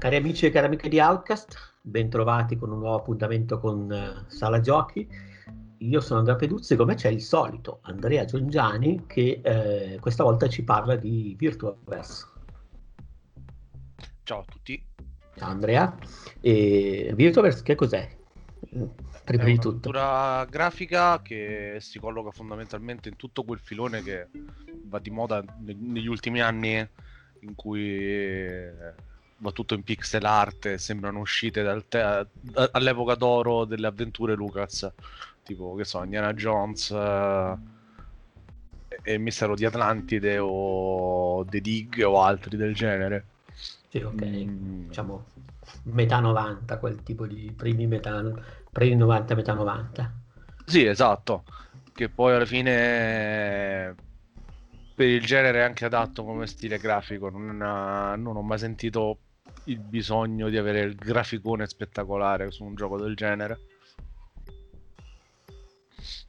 Cari amici e cari amiche di Outcast, bentrovati con un nuovo appuntamento con uh, Sala Giochi. Io sono Andrea Peduzzi, come c'è il solito Andrea Giungiani che eh, questa volta ci parla di Virtuaverse. Ciao a tutti. Ciao Andrea. E Virtuaverse che cos'è? Prima di tutto. È una grafica che si colloca fondamentalmente in tutto quel filone che va di moda negli ultimi anni in cui va tutto in pixel art, sembrano uscite te- all'epoca d'oro delle avventure Lucas, tipo che so, Indiana Jones uh, e il mistero di Atlantide o The Dig o altri del genere. Sì, ok, mm. diciamo metà 90, quel tipo di primi metà, primi 90, metà 90. Sì, esatto, che poi alla fine per il genere è anche adatto come stile grafico, non, non ho mai sentito il bisogno di avere il graficone spettacolare su un gioco del genere.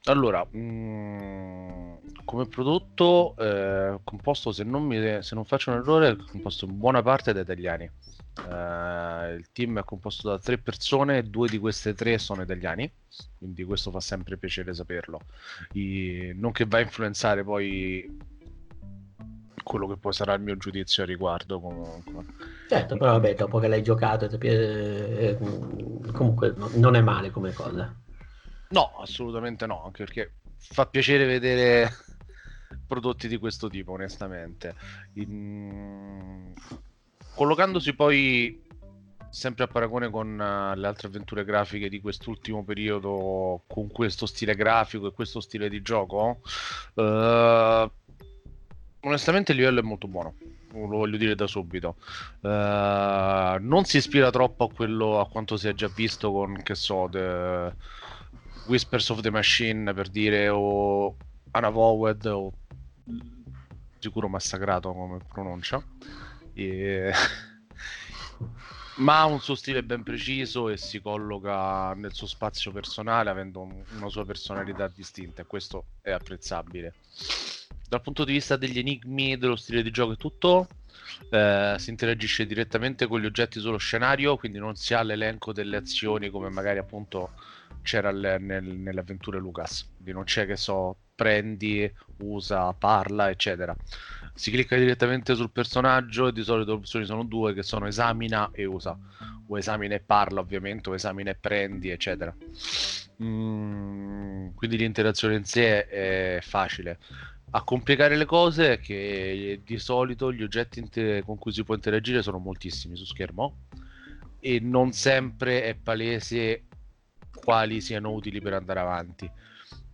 Allora, mh, mm, come prodotto eh, composto, se non, mi, se non faccio un errore, è composto in buona parte da italiani. Eh, il team è composto da tre persone, due di queste tre sono italiani, quindi questo fa sempre piacere saperlo. I, non che va a influenzare poi quello che poi sarà il mio giudizio a riguardo comunque. Certo, però vabbè, dopo che l'hai giocato, eh, comunque non è male come cosa. No, assolutamente no, anche perché fa piacere vedere prodotti di questo tipo, onestamente. In... Collocandosi poi sempre a paragone con uh, le altre avventure grafiche di quest'ultimo periodo, con questo stile grafico e questo stile di gioco, uh, onestamente il livello è molto buono lo voglio dire da subito. Uh, non si ispira troppo a quello a quanto si è già visto con che so The Whispers of the Machine per dire o Anna Vowed o sicuro massacrato come pronuncia. E... ma ha un suo stile ben preciso e si colloca nel suo spazio personale avendo una sua personalità distinta e questo è apprezzabile dal punto di vista degli enigmi, dello stile di gioco e tutto, eh, si interagisce direttamente con gli oggetti sullo scenario, quindi non si ha l'elenco delle azioni come magari appunto c'era le, nel, nelle Lucas. Quindi non c'è che so, prendi, usa, parla, eccetera. Si clicca direttamente sul personaggio e di solito le opzioni sono due che sono esamina e usa. O esamina e parla ovviamente, o esamina e prendi, eccetera. Mm, quindi l'interazione in sé è facile a complicare le cose è che di solito gli oggetti inter- con cui si può interagire sono moltissimi su schermo e non sempre è palese quali siano utili per andare avanti.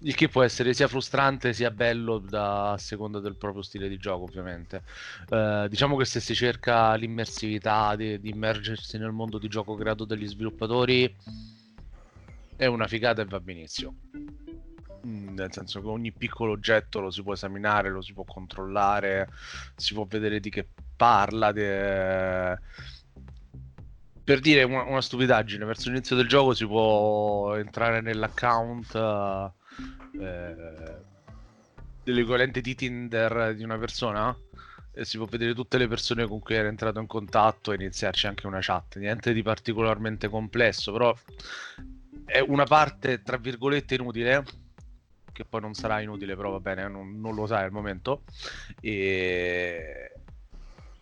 Il che può essere sia frustrante sia bello da, a seconda del proprio stile di gioco, ovviamente. Eh, diciamo che se si cerca l'immersività di, di immergersi nel mondo di gioco creato dagli sviluppatori, è una figata e va benissimo. Nel senso che ogni piccolo oggetto lo si può esaminare, lo si può controllare, si può vedere di che parla. De... Per dire una, una, stupidaggine, verso l'inizio del gioco si può entrare nell'account eh, dell'equivalente di Tinder di una persona e si può vedere tutte le persone con cui era entrato in contatto e iniziarci anche una chat. Niente di particolarmente complesso, però è una parte, tra virgolette, inutile che poi non sarà inutile, però va bene, non, non lo sai al momento, e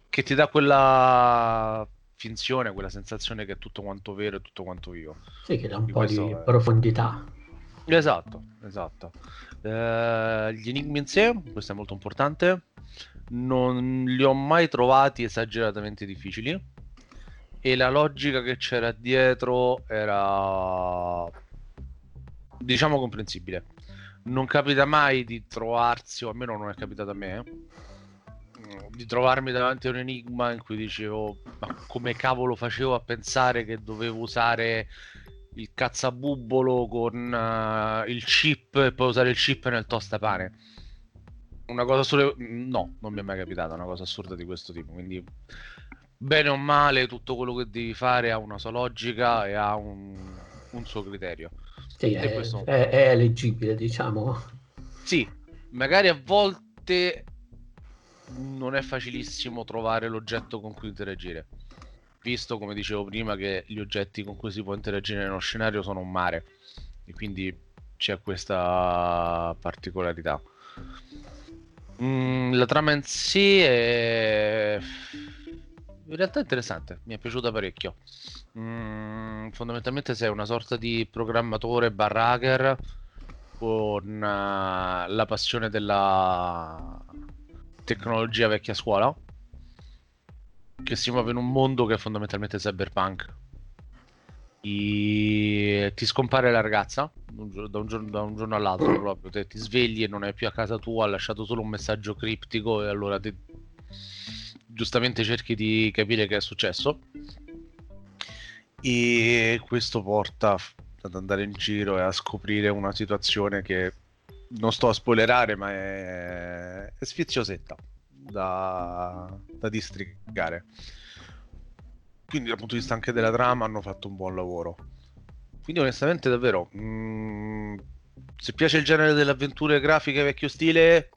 che ti dà quella finzione, quella sensazione che è tutto quanto vero e tutto quanto vivo. Sì, che dà un po' di è... profondità. Esatto, esatto. Eh, gli enigmi in sé, questo è molto importante, non li ho mai trovati esageratamente difficili e la logica che c'era dietro era diciamo comprensibile non capita mai di trovarsi, o almeno non è capitato a me, di trovarmi davanti a un enigma in cui dicevo ma come cavolo facevo a pensare che dovevo usare il cazzabubbolo con uh, il chip e poi usare il chip nel tostapane. Una cosa solo... No, non mi è mai capitata una cosa assurda di questo tipo, quindi bene o male tutto quello che devi fare ha una sua logica e ha un, un suo criterio. Sì, è, questo... è, è leggibile, diciamo. Sì, magari a volte non è facilissimo trovare l'oggetto con cui interagire. visto, come dicevo prima, che gli oggetti con cui si può interagire nello scenario sono un mare e quindi c'è questa particolarità. Mm, la trama in sé è in realtà interessante, mi è piaciuta parecchio. Mm, fondamentalmente sei una sorta di programmatore barracker con uh, la passione della tecnologia vecchia scuola che si muove in un mondo che è fondamentalmente cyberpunk. I... Ti scompare la ragazza da un, giorno, da un giorno all'altro proprio, te, ti svegli e non è più a casa tua, ha lasciato solo un messaggio criptico e allora ti... giustamente cerchi di capire che è successo. E questo porta ad andare in giro e a scoprire una situazione che non sto a spoilerare, ma è, è sfiziosetta da, da districare. Quindi dal punto di vista anche della trama hanno fatto un buon lavoro. Quindi onestamente davvero, mh, mm, se piace il genere delle avventure grafiche vecchio stile,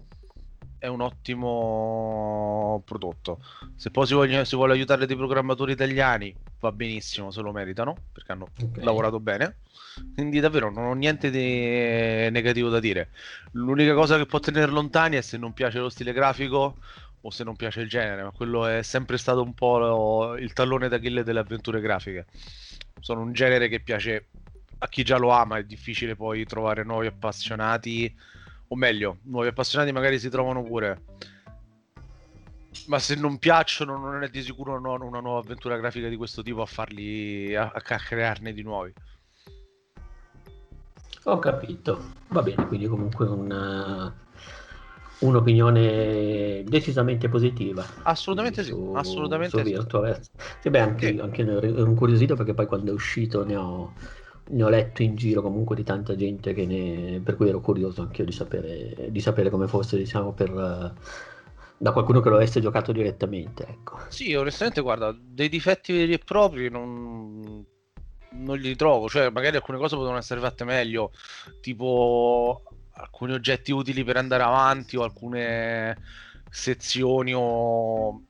è un ottimo prodotto. Se poi si, vogliono, si vuole aiutare dei programmatori italiani, va benissimo, se lo meritano, perché hanno okay. lavorato bene. Quindi davvero non ho niente di negativo da dire. L'unica cosa che può tenere lontani è se non piace lo stile grafico o se non piace il genere, ma quello è sempre stato un po' il tallone d'Achille delle avventure grafiche. Sono un genere che piace a chi già lo ama, è difficile poi trovare nuovi appassionati, o meglio, nuovi appassionati magari si trovano pure. Ma se non piacciono, non è di sicuro una nuova avventura grafica di questo tipo a farli a, a crearne di nuovi. Ho capito. Va bene, quindi comunque una, un'opinione decisamente positiva. Assolutamente sì, su, assolutamente su Virtuaverse. Sì, beh, anche, okay. anche ero incuriosito perché poi quando è uscito ne ho, ne ho letto in giro comunque di tanta gente ne, per cui ero curioso anche io di sapere, di sapere come fosse, diciamo, per, da qualcuno che lo avesse giocato direttamente. Ecco. Sì, onestamente, guarda, dei difetti veri e propri non non li trovo, cioè magari alcune cose potevano essere fatte meglio, tipo alcuni oggetti utili per andare avanti o alcune sezioni o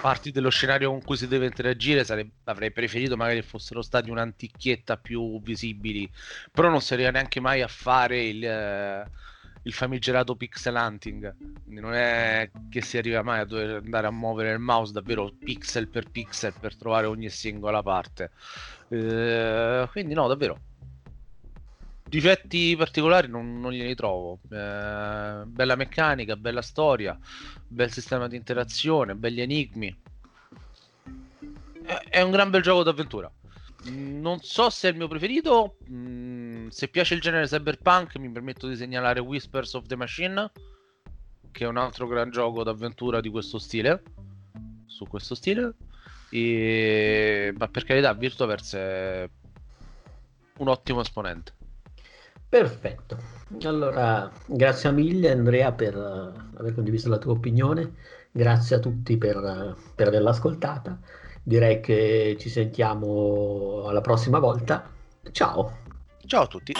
parti dello scenario con cui si deve interagire sarebbe, avrei preferito magari fossero stati un'antichietta più visibili però non si arriva neanche mai a fare il, eh, il famigerato pixel hunting quindi non è che si arriva mai a dover andare a muovere il mouse davvero pixel per pixel per trovare ogni singola parte. Eh, quindi no davvero difetti particolari non, non glieli trovo. Eh, bella meccanica, bella storia, bel sistema di interazione, belli enigmi. È, è un gran bel gioco d'avventura. Non so se è il mio preferito. Mm, se piace il genere cyberpunk, mi permetto di segnalare Whispers of the Machine, che è un altro gran gioco d'avventura di questo stile. Su questo stile. E... Ma per carità, Virtuaverse è un ottimo esponente. Perfetto. Allora, grazie mille Andrea per uh, aver condiviso la tua opinione, grazie a tutti per, uh, per averla ascoltata. Direi che ci sentiamo alla prossima volta. Ciao. Ciao a tutti.